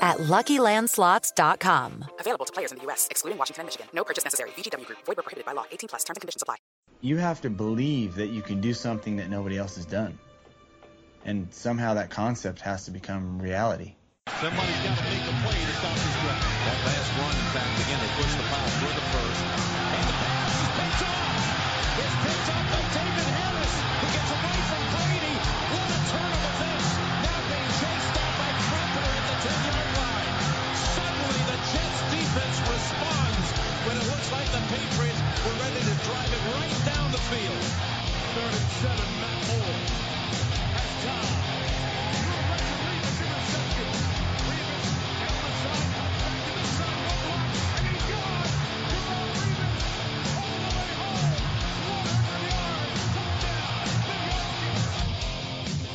at LuckyLandSlots.com. Available to players in the U.S., excluding Washington and Michigan. No purchase necessary. VGW Group. Void where prohibited by law. 18 plus. Terms and conditions apply. You have to believe that you can do something that nobody else has done. And somehow that concept has to become reality. Somebody's got to make the play to stop this run. That last run, in fact, again, they push the foul for the first. And the pass is picked off. It's picked off by David Harris, Patriots were ready to drive it right down the field. Third and seven, Matt Moore. Has time.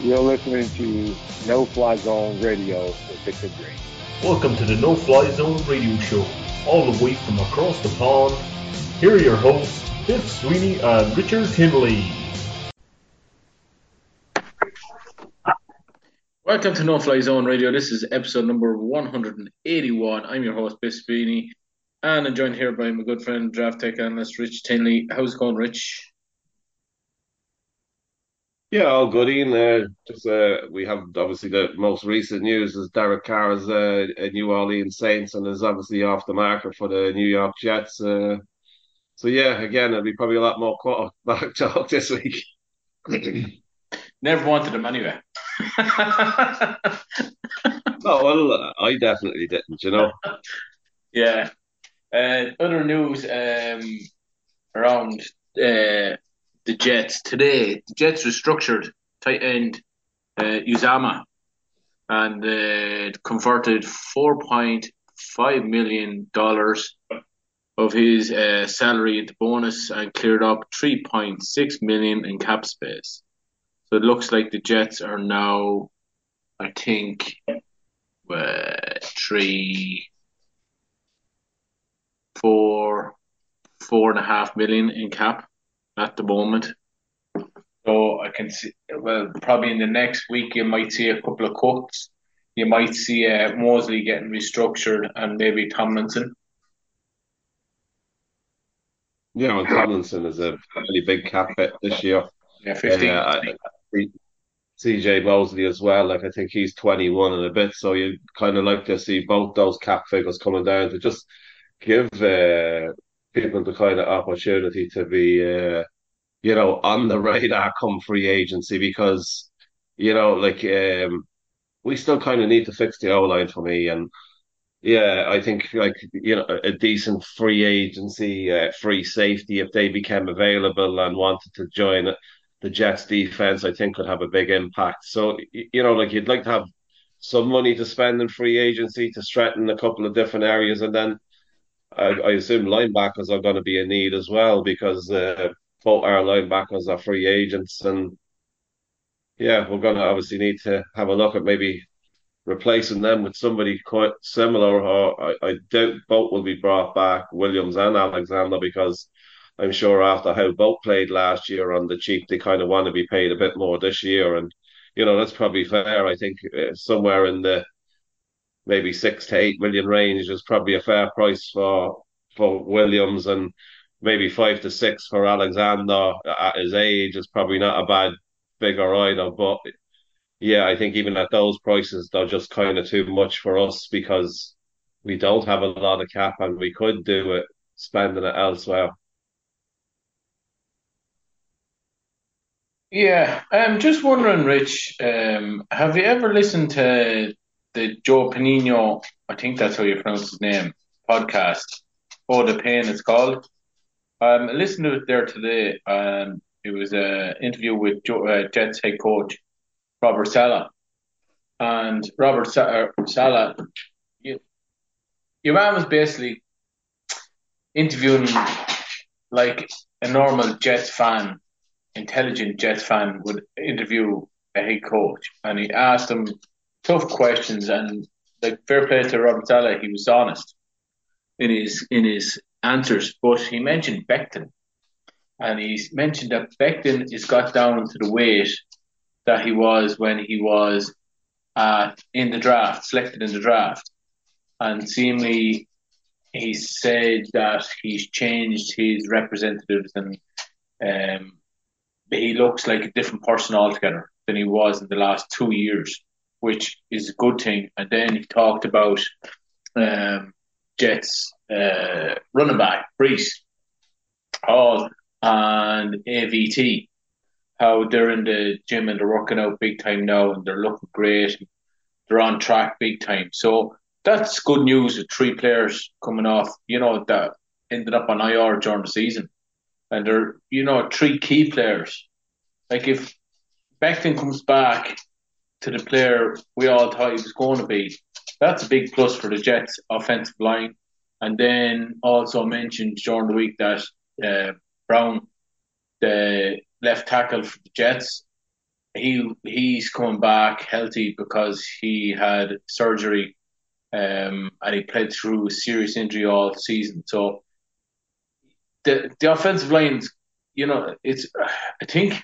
You're listening to No Fly Zone Radio with Victor Green. Welcome to the No Fly Zone Radio Show, all the way from across the pond. Here are your hosts, Biff Sweeney and Richard Tinley. Welcome to No Fly Zone Radio. This is episode number 181. I'm your host, Biff Sweeney, and I'm joined here by my good friend, draft tech analyst Rich Tinley. How's it going, Rich? Yeah, all good, Ian. Uh, just uh, we have obviously the most recent news is Derek Carr is uh, a New Orleans Saints and is obviously off the market for the New York Jets. Uh, so yeah, again, it'll be probably a lot more quarterback talk this week. Never wanted him anyway. oh well, I definitely didn't. You know. Yeah. Uh, other news um, around uh, the Jets today. The Jets restructured tight end uh, Uzomah and uh, converted four point five million dollars of his uh, salary into bonus and cleared up three point six million in cap space. So it looks like the Jets are now, I think, uh, three, four, four and a half million in cap at the moment. So I can see, well, probably in the next week you might see a couple of cuts. You might see uh, Mosley getting restructured and maybe Tomlinson. Yeah, and Tomlinson is a really big cap hit this year. Yeah, 15. Uh, CJ Mosley as well. Like I think he's 21 and a bit, so you kind of like to see both those cap figures coming down to just give uh, people the kind of opportunity to be, uh, you know, on the radar come free agency because, you know, like um, we still kind of need to fix the O line for me, and yeah, I think like you know a decent free agency, uh, free safety if they became available and wanted to join the Jets defense, I think could have a big impact. So you know, like you'd like to have some money to spend in free agency to strengthen a couple of different areas, and then I, I assume linebackers are going to be a need as well because uh, both our linebackers are free agents, and yeah, we're going to obviously need to have a look at maybe replacing them with somebody quite similar. Or I, I doubt both will be brought back, Williams and Alexander, because I'm sure after how both played last year on the cheap, they kind of want to be paid a bit more this year, and you know that's probably fair. I think uh, somewhere in the maybe six to eight million range is probably a fair price for for Williams, and maybe five to six for Alexander at his age is probably not a bad figure either. But yeah, I think even at those prices, they're just kind of too much for us because we don't have a lot of cap and we could do it spending it elsewhere. Yeah, I'm just wondering, Rich, um, have you ever listened to the Joe Panino, I think that's how you pronounce his name, podcast, Oh the Pain it's called? Um, I listened to it there today, and it was an interview with Joe, uh, Jets head coach Robert Saleh. And Robert uh, Saleh, you, your man was basically interviewing like a normal Jets fan, intelligent Jets fan, would interview a head coach, and he asked him tough questions, and like fair play to Robert Saleh, he was honest in his in his answers. But he mentioned Becton, and he mentioned that Becton is got down to the weight that he was when he was uh, in the draft, selected in the draft, and seemingly he said that he's changed his representatives and um, he looks like a different person altogether than he was in the last two years, which is a good thing. And then he talked about um, Jets uh, running back, Breece Hall, and AVT, how they're in the gym and they're working out big time now and they're looking great. They're on track big time. So that's good news with three players coming off, you know, that ended up on IR during the season. And they're, you know, three key players. Like if Becton comes back to the player we all thought he was going to be, that's a big plus for the Jets offensive line. And then also mentioned during the week that uh, Brown, the left tackle for the Jets, he he's coming back healthy because he had surgery um, and he played through a serious injury all season. So the the offensive lines, you know, it's I think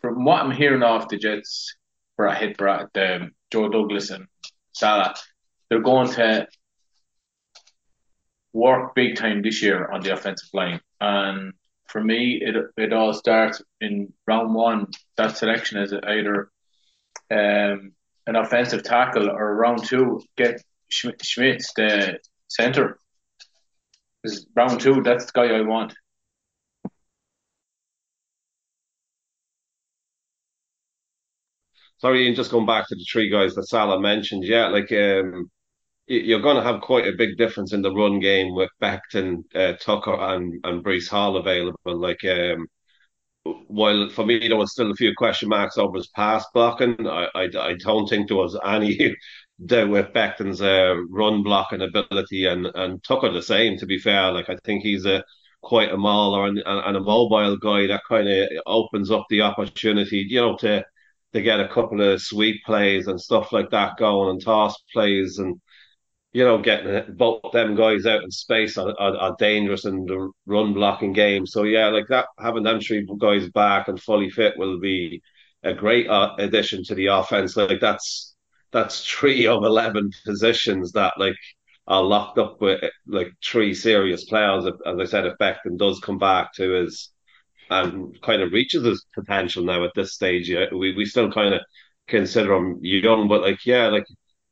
from what I'm hearing off the Jets, for a hit Brad, um, Joe Douglas and Saleh, they're going to work big time this year on the offensive line. And for me, it it all starts in round one. That selection is either um, an offensive tackle or round two get Schmitz the center. Because round two, that's the guy I want. Sorry, Ian, just going back to the three guys that Saleh mentioned. Yeah, like um, you're going to have quite a big difference in the run game with Becton, uh, Tucker, and and Breece Hall available. Like, um, while for me there was still a few question marks over his pass blocking, I I, I don't think there was any doubt with Becton's uh, run blocking ability, and and Tucker the same. To be fair, like I think he's a quite a mauler and, and, and a mobile guy that kind of opens up the opportunity, you know, to to get a couple of sweep plays and stuff like that going and toss plays and you know getting both them guys out in space are, are, are, dangerous in the run blocking game. So yeah, like that having them three guys back and fully fit will be a great uh, addition to the offense. Like that's that's three of eleven positions that like are locked up with like three serious players. As I said, if Becton does come back to his and kind of reaches his potential now at this stage. Yeah, we we still kind of consider him young, but like yeah, like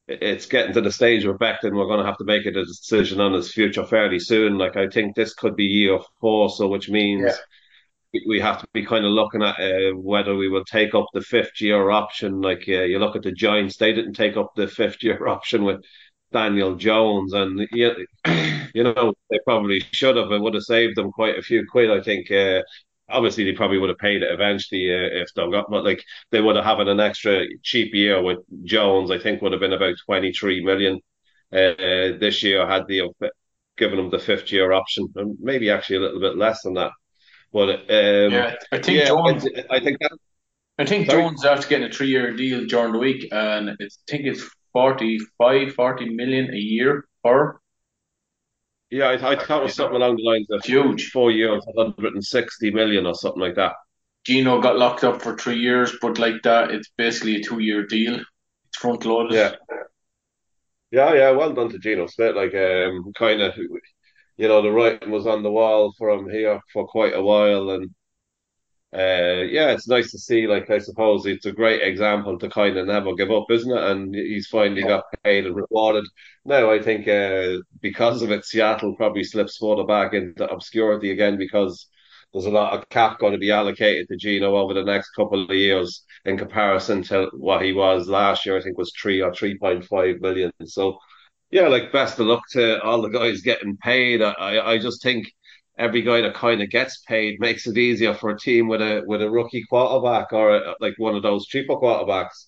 it's getting to the stage where Becton we're going to have to make a decision on his future fairly soon. Like I think this could be year four, so which means. Yeah. We have to be kind of looking at uh, whether we will take up the fifth year option. Like uh, you look at the Giants, they didn't take up the fifth year option with Daniel Jones, and you, you know they probably should have. It would have saved them quite a few quid, I think. Uh, obviously they probably would have paid it eventually uh, if they got, but like they would have had an extra cheap year with Jones. I think would have been about twenty three million uh, this year had they given him the fifth year option, and maybe actually a little bit less than that. But um, yeah, I think yeah, Jones. I think that. I think sorry? Jones after getting a three year deal during the week, and I think it's 45, 40 million a year per yeah, I, I thought it was something along the lines of huge four years, 160 million or something like that. Geno got locked up for three years, but like that, it's basically a two year deal. It's front loaded. Yeah. Yeah, yeah, well done to Geno Smith. Like, um, kind of, you know, the writing was on the wall for him here for quite a while, and uh, yeah, it's nice to see. Like, I suppose it's a great example to kind of never give up, isn't it? And he's finally got paid and rewarded. Now, I think uh, because of it, Seattle probably slips further back into obscurity again because there's a lot of cap going to be allocated to Geno over the next couple of years in comparison to what he was last year. I think was three or three point five million. So, yeah, like best of luck to all the guys getting paid. I, I just think every guy that kind of gets paid makes it easier for a team with a with a rookie quarterback or a, like one of those cheaper quarterbacks.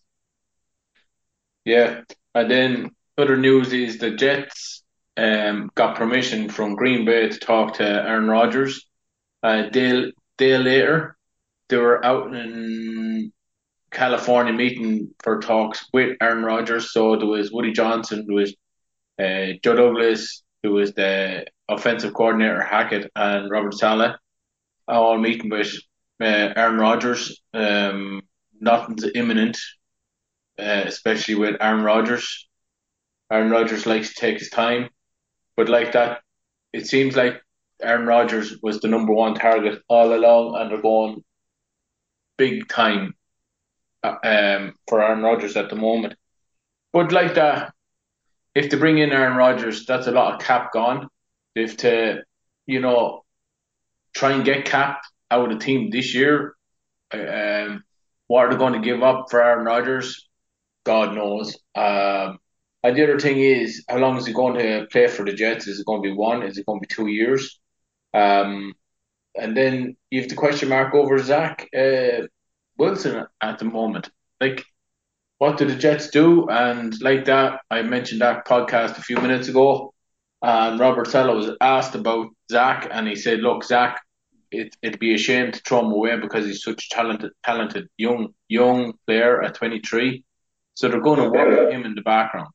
Yeah, and then other news is the Jets um, got permission from Green Bay to talk to Aaron Rodgers. A day, day later, they were out in California meeting for talks with Aaron Rodgers. So there was Woody Johnson, there was uh, Joe Douglas, there was the offensive coordinator Hackett, and Robert Saleh, are all meeting with uh, Aaron Rodgers. Um, nothing's imminent, uh, especially with Aaron Rodgers. Aaron Rodgers likes to take his time, but like that, it seems like Aaron Rodgers was the number one target all along, and they're going big time uh, um, for Aaron Rodgers at the moment. But like that, if they bring in Aaron Rodgers, that's a lot of cap gone. If to, you know, try and get cap out of the team this year, um, what are they going to give up for Aaron Rodgers? God knows. Um, and the other thing is, how long is he going to play for the Jets? Is it going to be one? Is it going to be two years? Um, and then you have the question mark over Zach uh, Wilson at the moment. Like, what do the Jets do? And like that, I mentioned that podcast a few minutes ago. And Robert Saleh was asked about Zach, and he said, "Look, Zach, it, it'd be a shame to throw him away because he's such a talented, talented young young player at 23. So they're going to work with him in the background,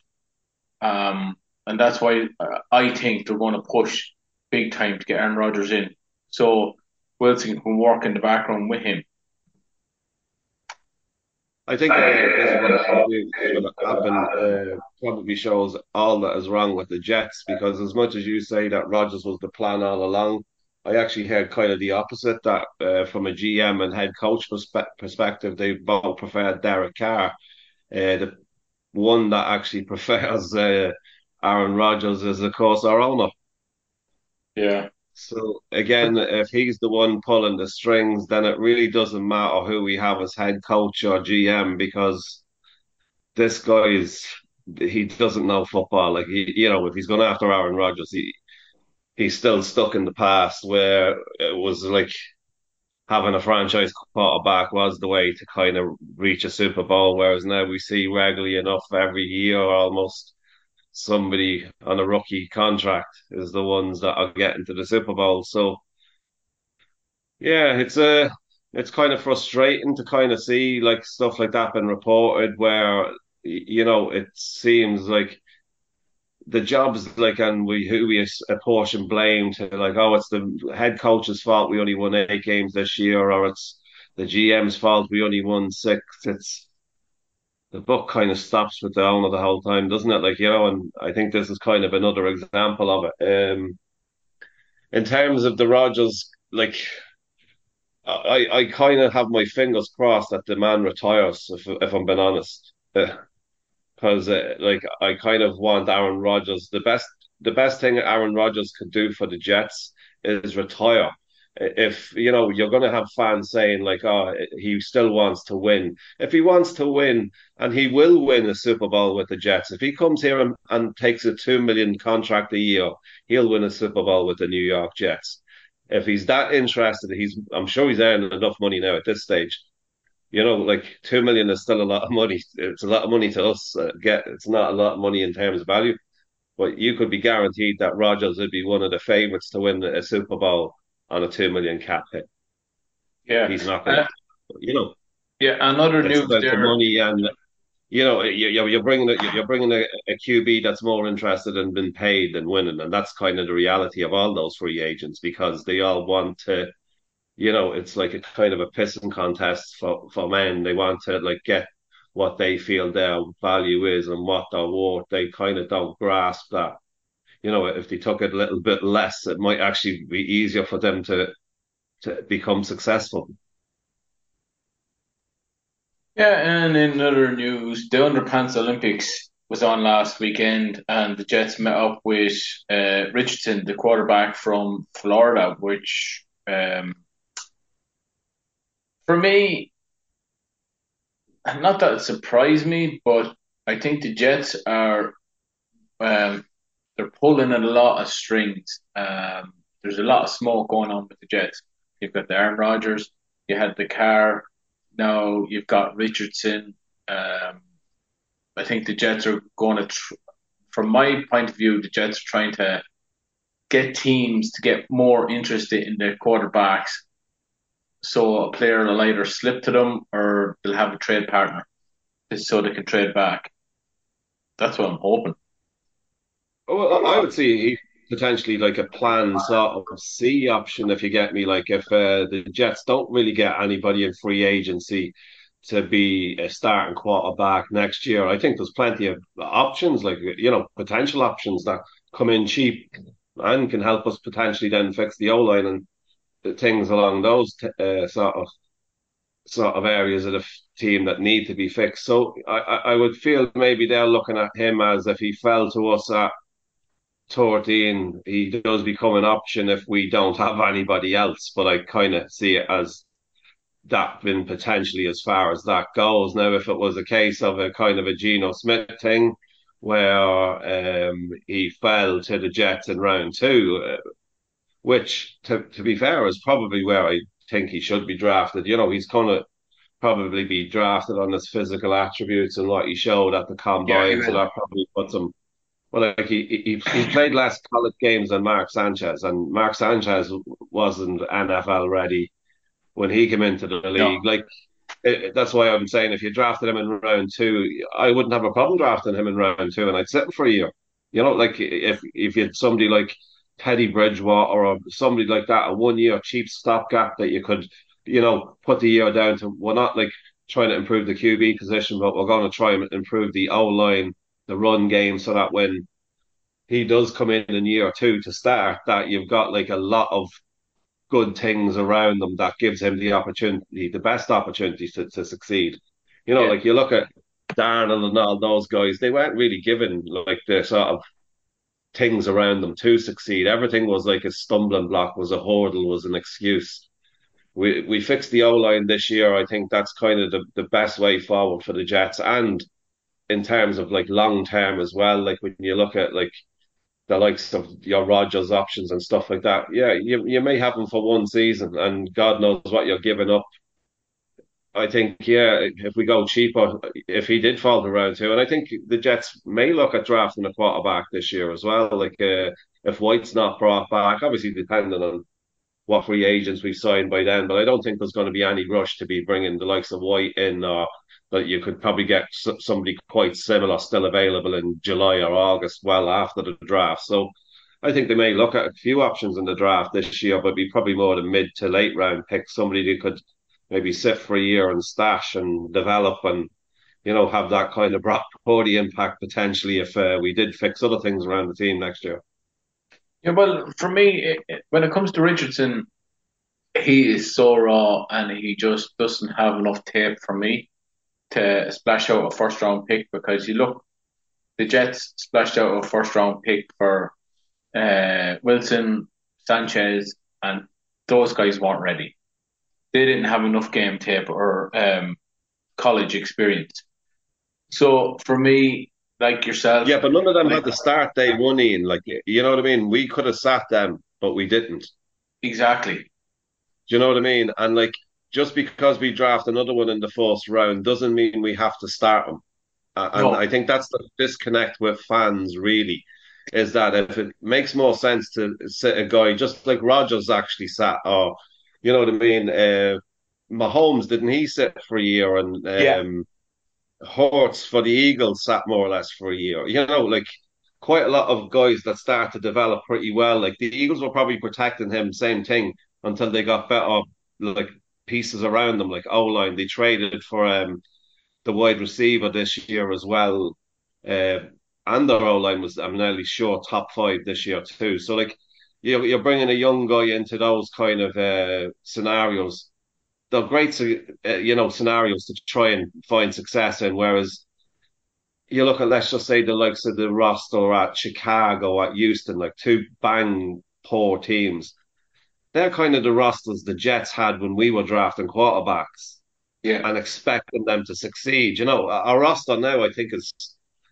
um, and that's why uh, I think they're going to push big time to get Aaron Rodgers in, so Wilson can work in the background with him. I think uh, this is. Uh, probably shows all that is wrong with the Jets because as much as you say that Rodgers was the plan all along, I actually heard kind of the opposite. That uh, from a GM and head coach perspe- perspective, they both preferred Derek Carr. Uh, the one that actually prefers uh, Aaron Rodgers is, of course, our owner. Yeah. So again, if he's the one pulling the strings, then it really doesn't matter who we have as head coach or GM because this guy is he doesn't know football. Like he, you know, if he's going after Aaron Rodgers, he he's still stuck in the past where it was like having a franchise quarterback was the way to kind of reach a Super Bowl. Whereas now we see regularly enough every year almost somebody on a rookie contract is the ones that are getting to the Super Bowl. So yeah, it's a it's kind of frustrating to kind of see like stuff like that been reported where you know it seems like the jobs like and we who we apportion blame to like oh it's the head coach's fault we only won eight games this year or it's the GM's fault we only won six. It's the book kind of stops with the owner the whole time, doesn't it? Like, you know, and I think this is kind of another example of it. Um, in terms of the Rodgers, like, I, I kind of have my fingers crossed that the man retires, if, if I'm being honest. Because, uh, like, I kind of want Aaron Rodgers, the best, the best thing Aaron Rodgers could do for the Jets is retire if you know you're going to have fans saying like oh he still wants to win. If he wants to win and he will win a super bowl with the jets if he comes here and, and takes a 2 million contract a year he'll win a super bowl with the new york jets. If he's that interested he's i'm sure he's earning enough money now at this stage. You know like 2 million is still a lot of money. It's a lot of money to us uh, get it's not a lot of money in terms of value. But you could be guaranteed that Rodgers would be one of the favorites to win a Super Bowl on a two million cap hit. Yeah, he's not going to, uh, you know. Yeah, another new. The money and you know you're bringing a, you're bringing a, a QB that's more interested in being paid than winning, and that's kind of the reality of all those free agents because they all want to. You know, it's like a kind of a pissing contest for, for men. They want to like get what they feel their value is and what they're worth. They kind of don't grasp that you know, if they took it a little bit less, it might actually be easier for them to to become successful. Yeah, and in other news, the Underpants Olympics was on last weekend, and the Jets met up with uh, Richardson, the quarterback from Florida, which um, for me, not that it surprised me, but I think the Jets are um, they're pulling a lot of strings. Um, there's a lot of smoke going on with the Jets. You've got the Aaron Rodgers, you had the Carr, now you've got Richardson. Um, I think the Jets are going to, tr- from my point of view, the Jets are trying to get teams to get more interested in their quarterbacks. So a player will either slip to them or they'll have a trade partner so they can trade back. That's what I'm hoping. Well, I would see potentially like a plan sort of C option, if you get me. Like if uh, the Jets don't really get anybody in free agency to be a starting quarterback next year, I think there's plenty of options, like you know, potential options that come in cheap and can help us potentially then fix the O line and things along those uh, sort of sort of areas of the team that need to be fixed. So I, I would feel maybe they're looking at him as if he fell to us at 13, he does become an option if we don't have anybody else. But I kind of see it as that been potentially as far as that goes. Now, if it was a case of a kind of a Geno Smith thing where um, he fell to the Jets in round two, uh, which, to, to be fair, is probably where I think he should be drafted. You know, he's going to probably be drafted on his physical attributes and what he showed at the combine. Yeah, so that probably puts him well, like he, he he played less college games than Mark Sanchez, and Mark Sanchez wasn't NFL ready when he came into the league. No. Like it, that's why I'm saying if you drafted him in round two, I wouldn't have a problem drafting him in round two, and I'd sit him for a year. You know, like if if you had somebody like Teddy Bridgewater or somebody like that, a one year cheap stopgap that you could, you know, put the year down to. We're not like trying to improve the QB position, but we're going to try and improve the O line the run game so that when he does come in in year two to start, that you've got like a lot of good things around them that gives him the opportunity, the best opportunity to, to succeed. You know, yeah. like you look at Darnold and all those guys, they weren't really given like the sort of things around them to succeed. Everything was like a stumbling block, was a hurdle, was an excuse. We we fixed the O line this year. I think that's kind of the, the best way forward for the Jets. And in terms of like long term as well. Like when you look at like the likes of your Rodgers options and stuff like that, yeah, you you may have them for one season, and God knows what you're giving up. I think, yeah, if we go cheaper, if he did fall to round two, and I think the Jets may look at drafting a quarterback this year as well. Like uh, if White's not brought back, obviously depending on what free agents we've signed by then, but I don't think there's going to be any rush to be bringing the likes of White in or that you could probably get somebody quite similar still available in July or August, well after the draft. So I think they may look at a few options in the draft this year, but be probably more the mid to late round pick, somebody who could maybe sit for a year and stash and develop and you know have that kind of Purdy impact potentially if uh, we did fix other things around the team next year. Yeah, well, for me, it, when it comes to Richardson, he is so raw and he just doesn't have enough tape for me to splash out a first round pick because you look, the Jets splashed out a first round pick for uh, Wilson, Sanchez, and those guys weren't ready. They didn't have enough game tape or um, college experience. So for me, like yourself, yeah, but none of them like, had to start day one in. Like you know what I mean? We could have sat them, but we didn't. Exactly. Do you know what I mean? And like just because we draft another one in the first round doesn't mean we have to start them. Uh, and no. I think that's the disconnect with fans, really, is that if it makes more sense to sit a guy just like Rodgers actually sat, or you know what I mean, uh, Mahomes didn't he sit for a year, and um, yeah. Hurts for the Eagles sat more or less for a year. You know, like quite a lot of guys that start to develop pretty well. Like the Eagles were probably protecting him, same thing, until they got better, like pieces around them, like O line. They traded for um, the wide receiver this year as well. Uh, and their O line was, I'm nearly sure, top five this year too. So, like, you're, you're bringing a young guy into those kind of uh, scenarios. They're great, uh, you know, scenarios to try and find success in. Whereas you look at, let's just say, the likes of the roster at Chicago, at Houston, like two bang poor teams they're kind of the rosters the Jets had when we were drafting quarterbacks. Yeah. And expecting them to succeed. You know, our roster now, I think, is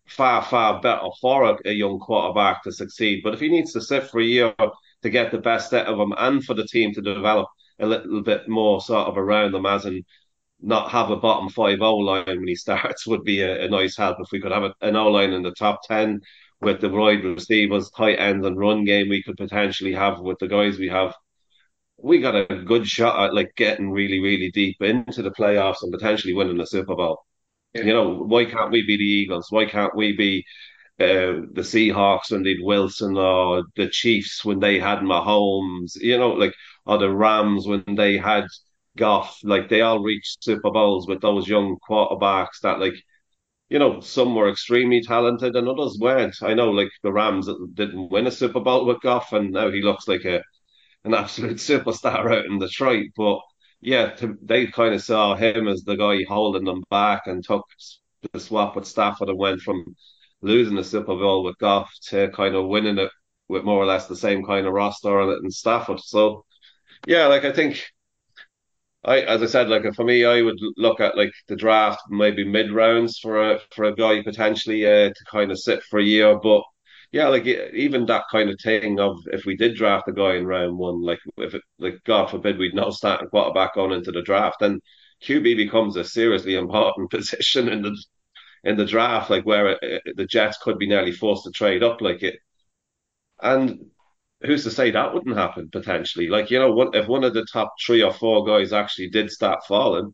far, far better for a, a, young quarterback to succeed. But if he needs to sit for a year to get the best out of him and for the team to develop a little bit more sort of around them, as in not have a bottom five O line when he starts, would be a, a nice help. If we could have a, an O line in the top 10 with the wide receivers, tight ends, and run game we could potentially have with the guys we have, we got a good shot at like getting really, really deep into the playoffs and potentially winning the Super Bowl. Yeah. You know, why can't we be the Eagles? Why can't we be uh, the Seahawks when they'd Wilson or the Chiefs when they had Mahomes? You know, like or the Rams when they had Goff. Like they all reached Super Bowls with those young quarterbacks that like you know, some were extremely talented and others weren't. I know, like the Rams didn't win a Super Bowl with Goff, and now he looks like a an absolute superstar out in Detroit. But yeah, to, they kind of saw him as the guy holding them back and took the swap with Stafford and went from losing the Super Bowl with Goff to kind of winning it with more or less the same kind of roster on it in Stafford. So yeah, like I think I, as I said, like for me, I would look at like the draft maybe mid rounds for a for a guy potentially uh, to kind of sit for a year. But yeah, like even that kind of thing of if we did draft a guy in round one, like if it, like God forbid we'd not start a quarterback on into the draft, then QB becomes a seriously important position in the in the draft, like where it, the Jets could be nearly forced to trade up, like it. And who's to say that wouldn't happen potentially? Like, you know, if one of the top three or four guys actually did start falling,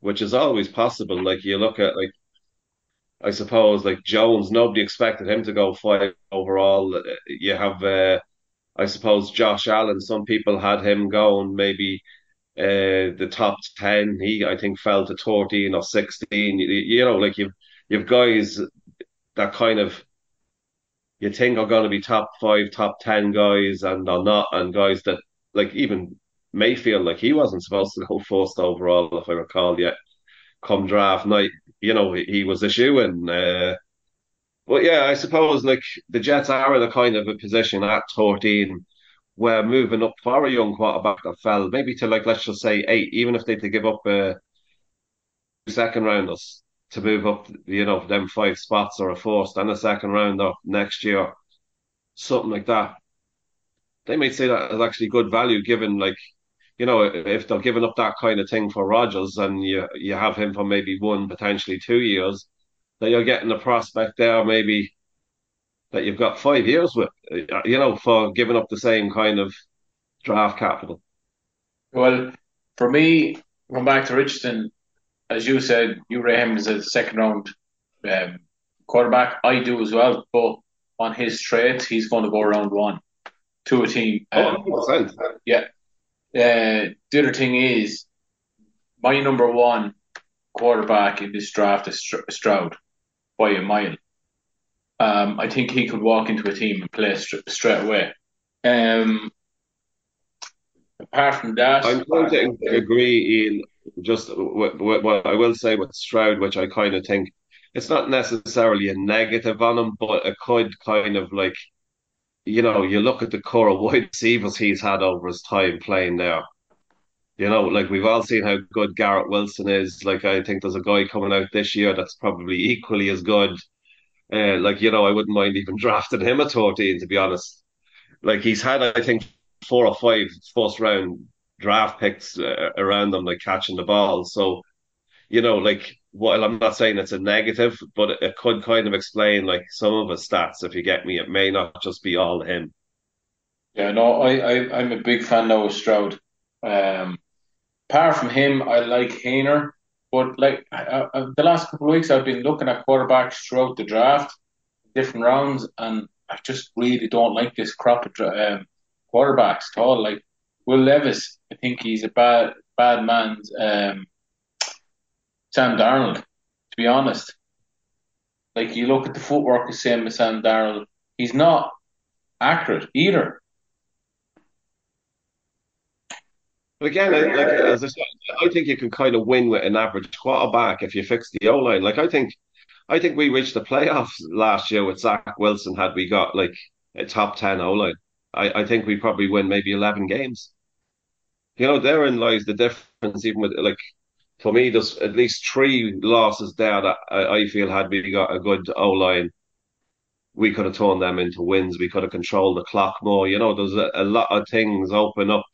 which is always possible, like you look at like I suppose like Jones, nobody expected him to go five overall. You have uh, I suppose Josh Allen, some people had him going maybe uh, the top ten. He I think fell to thirteen or sixteen. You, you know, like you've you've guys that kind of you think are going to be top five, top ten guys, and are not, and guys that like even Mayfield, like he wasn't supposed to go first overall, if I recall yet. Come draft night, you know, he, was a shoe and uh, but yeah, I suppose like the Jets are in a kind of a position at 13 where moving up for a young quarterback that fell maybe to like let's just say eight, even if they had to give up a second rounders, to move up, you know, them five spots or a first and a second rounder next year, something like that. They might say that is actually good value given like, you know, if they're giving up that kind of thing for Rodgers and you you have him for maybe one, potentially two years, that you're getting a prospect there maybe that you've got five years with, you know, for giving up the same kind of draft capital. Well, for me, going back to Richardson, as you said, you rate him as a second round um, quarterback. I do as well, but on his traits, he's going to go around one to a team. Um, oh, yeah. Uh, the other thing is, my number one quarterback in this draft is Stroud by a mile. Um, I think he could walk into a team and play st- straight away. Um, apart from that, I'm going to agree, Ian just what, what I will say with Stroud, which I kind of think it's not necessarily a negative on him, but it could kind of like, you know, you look at the core of wide receivers he's had over his time playing there. You know, like we've all seen how good Garrett Wilson is. Like I think there's a guy coming out this year that's probably equally as good. Uh, like you know, I wouldn't mind even drafting him at 14 to be honest. Like he's had, I think, four or five first round draft picks uh, around them, like catching the ball. So, you know, like, well, I'm not saying it's a negative, but it, could kind of explain like some of his stats. If you get me, it may not just be all him. Yeah, no, I, I I'm a big fan now of Stroud. Um, apart from him, I like Haener. But like the last couple of weeks, I've been looking at quarterbacks throughout the draft, different rounds, and I just really don't like this crop of um, quarterbacks at all. Like Will Levis, I think he's a bad bad man's um, Sam Darnold. To be honest, like you look at the footwork the same as Sam Darnold, he's not accurate either. But again, like as I said, I think you can kind of win with an average quarterback if you fix the O line. Like I think, I think we reached the playoffs last year with Zach Wilson. Had we got like a top ten O line, I, I think we probably win maybe eleven games you know, therein lies the difference. Even with like, for me, there's at least three losses there that I, I feel had we got a good O line, we could have turned them into wins. We could have controlled the clock more. You know, there's a, a lot of things open up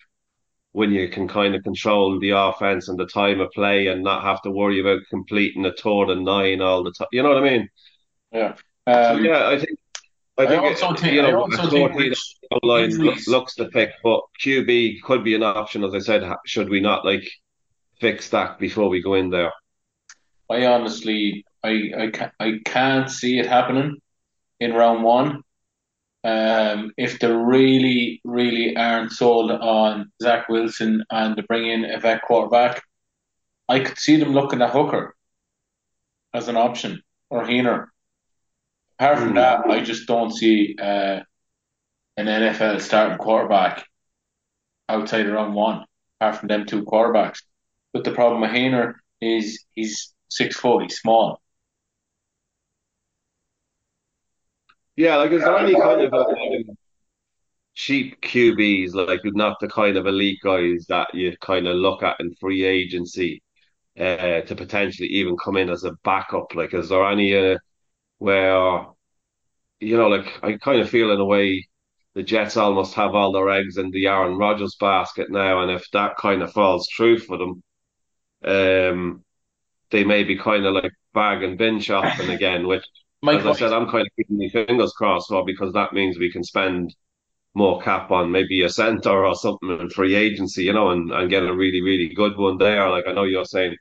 when you can kind of control the offense and the time of play and not have to worry about completing a third and nine all the time. You know what I mean? Yeah. Um, so, yeah, I think I think, also it- think- you know, think line looks the pick, but QB could be an option. As I said, should we not like fix that before we go in there? I honestly, I, I, ca- I can't see it happening in round one. Um, if they really, really aren't sold on Zach Wilson and to bring in a vet quarterback, I could see them looking at Hooker as an option or Haener. Apart from Hmm. that, I just don't see uh, an NFL starting quarterback outside of round one, apart from them two quarterbacks. But the problem with Haener is he's six foot, he's small. Yeah, like is there any kind of um, cheap QBs, like not the kind of elite guys that you kind of look at in free agency uh, to potentially even come in as a backup? Like, is there any uh, where you know, like I kind of feel in a way the Jets almost have all their eggs in the Aaron Rodgers basket now, and if that kind of falls true for them, um, they may be kind of like bag and bin shopping again, which Mike as I said, I'm kind of keeping my fingers crossed for because that means we can spend more cap on maybe a center or something in free agency, you know, and, and get a really, really good one there. Like I know you're saying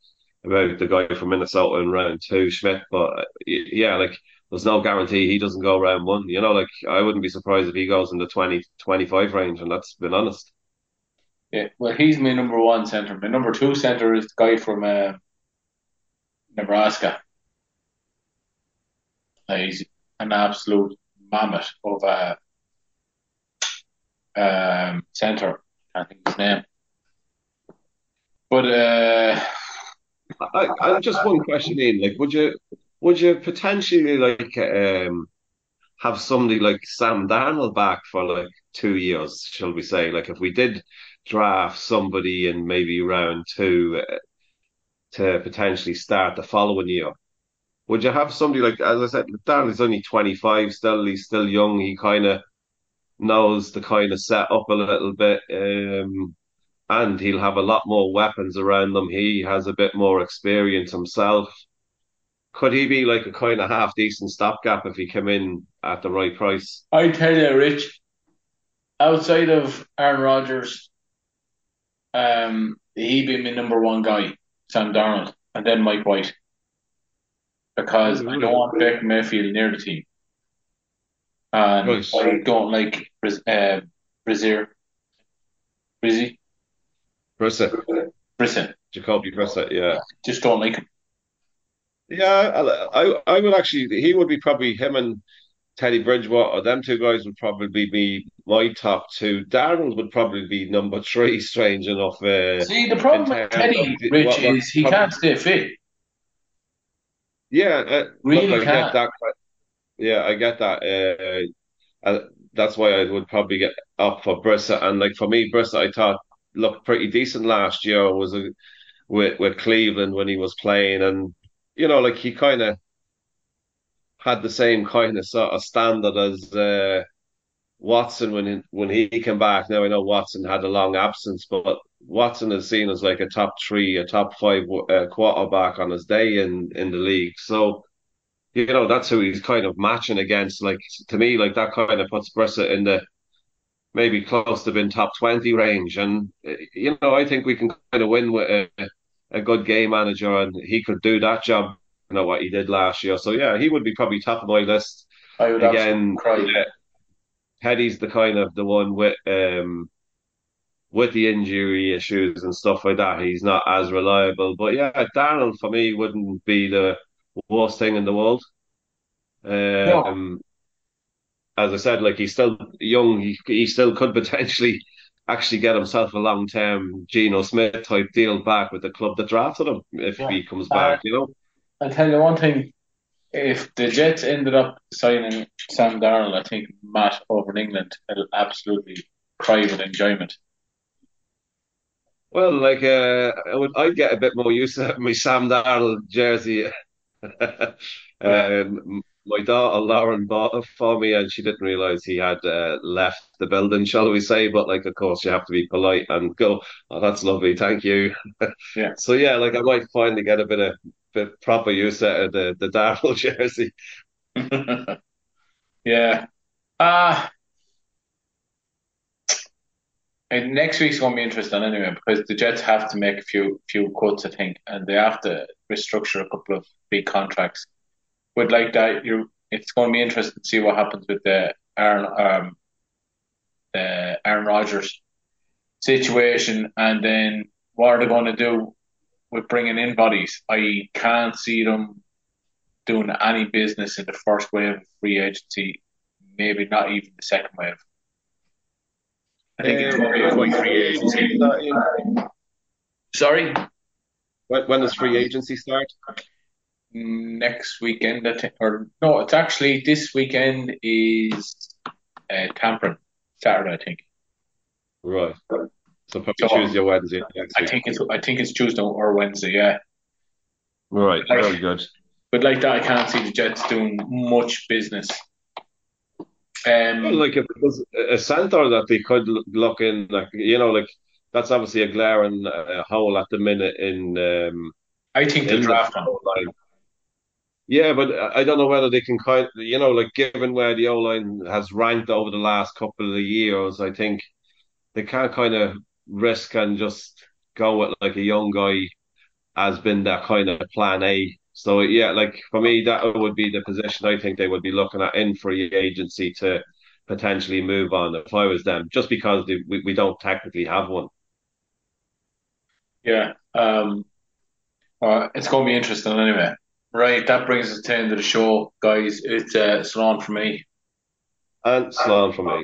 about the guy from Minnesota in round two, Schmidt, but uh, yeah, like there's no guarantee he doesn't go round one. You know, like I wouldn't be surprised if he goes in the 20, 25 range, and that's been honest. Yeah, well, he's my number one center. My number two center is the guy from uh, Nebraska. Uh, he's an absolute mammoth of a um, center. I think his name. But uh, I, I just one question in, like, would you would you potentially like um have somebody like Sam Darnold back for like two years, shall we say? Like, if we did draft somebody in maybe round two uh, to potentially start the following year, would you have somebody like, as I said, Darnold's only 25 still, he's still young, he kind of knows the kind of set up a little bit. Um, and he'll have a lot more weapons around him. He has a bit more experience himself. Could he be like a kind of half decent stopgap if he came in at the right price? I tell you, Rich, outside of Aaron Rodgers, um, he be my number one guy, Sam Darnold, and then Mike White, because I don't want Baker Mayfield near the team, and Right. I don't like uh, Brazier, Brizzy, Brissett, Brisson. Jacoby Brissett, yeah. Just don't like him. Yeah, I, I I would actually, he would be probably him and Teddy Bridgewater, them two guys would probably be my top two. Darnold would probably be number three, strange enough. Uh, See, the problem in with Teddy, of the- Rich, what- what is he probably- can't stay fit. Yeah, uh, Really look, I can't. get that. Yeah, I get that. Uh, uh, that's why I would probably get up for Brissa. And like for me, Brissa, I thought looked pretty decent last year. Was a, with with Cleveland when he was playing, and you know, like he kind of had the same kind of sort of standard as uh, Watson when he, when he came back. Now I know Watson had a long absence, but Watson is seen as like a top three, a top five uh, quarterback on his day in in the league. So you know that's who he's kind of matching against. Like to me, like that kind of puts Brissa in the maybe close to being top twenty range. And uh, you know I think we can kind of win with a, a good game manager, and he could do that job. Know what he did last year. So yeah, he would be probably top of my list I would again. yeah, Teddy's the kind of the one with um with the injury issues and stuff like that. He's not as reliable. But yeah, Darnold for me wouldn't be the worst thing in the world. Um, as I said, like he's still young. He he still could potentially actually get himself a long term Geno Smith type deal back with the club that drafted him if Yeah. he comes back. You know. I'll tell you one thing. If the Jets ended up signing Sam Darnold, I think Matt over in England will absolutely cry with enjoyment. Well, like uh, I would, I'd get a bit more use out of my Sam Darnold jersey. um, my daughter Lauren bought it for me, and she didn't realize he had uh, left the building, shall we say? But like, of course, you have to be polite and go. Oh, that's lovely, thank you. Yeah. So yeah, like I might finally get a bit of proper use out of the the Darnold jersey. yeah, Uh and next week's to be interesting anyway because the Jets have to make a few few cuts, I think, and they have to restructure a couple of big contracts. But like that, you it's to be interesting to see what happens with the Aaron um the Aaron Rodgers situation, and then what are they to do with bringing in bodies? I can't see them doing any business in the first wave of free agency, maybe not even the second wave. I think it's going to be a quick free agency. Sorry, When, when does free agency start? next weekend, I think, or no, it's actually this weekend is uh, tampering Saturday, I think. Right. So probably So, Tuesday or Wednesday next I week. think it's I think it's Tuesday or Wednesday, yeah. Right. Like- Very good. But like that, I can't see the Jets doing much business. Um, Like if it was a center that they could l- look in, like you know, like that's obviously a glaring uh, hole at the minute in um, I think they'll in the draft line. Yeah, but I don't know whether they can kind, you know, like given where the O line has ranked over the last couple of years, I think they can't kind of risk and just go with like a young guy has been that kind of plan A. So yeah, like for me, that would be the position I think they would be looking at in free agency to potentially move on if I was them, just because they, we, we don't technically have one. Yeah. Um, well, it's going to be interesting anyway. Right, that brings us to the end of the show, guys. It's uh, Salon for me. And Sloan for me.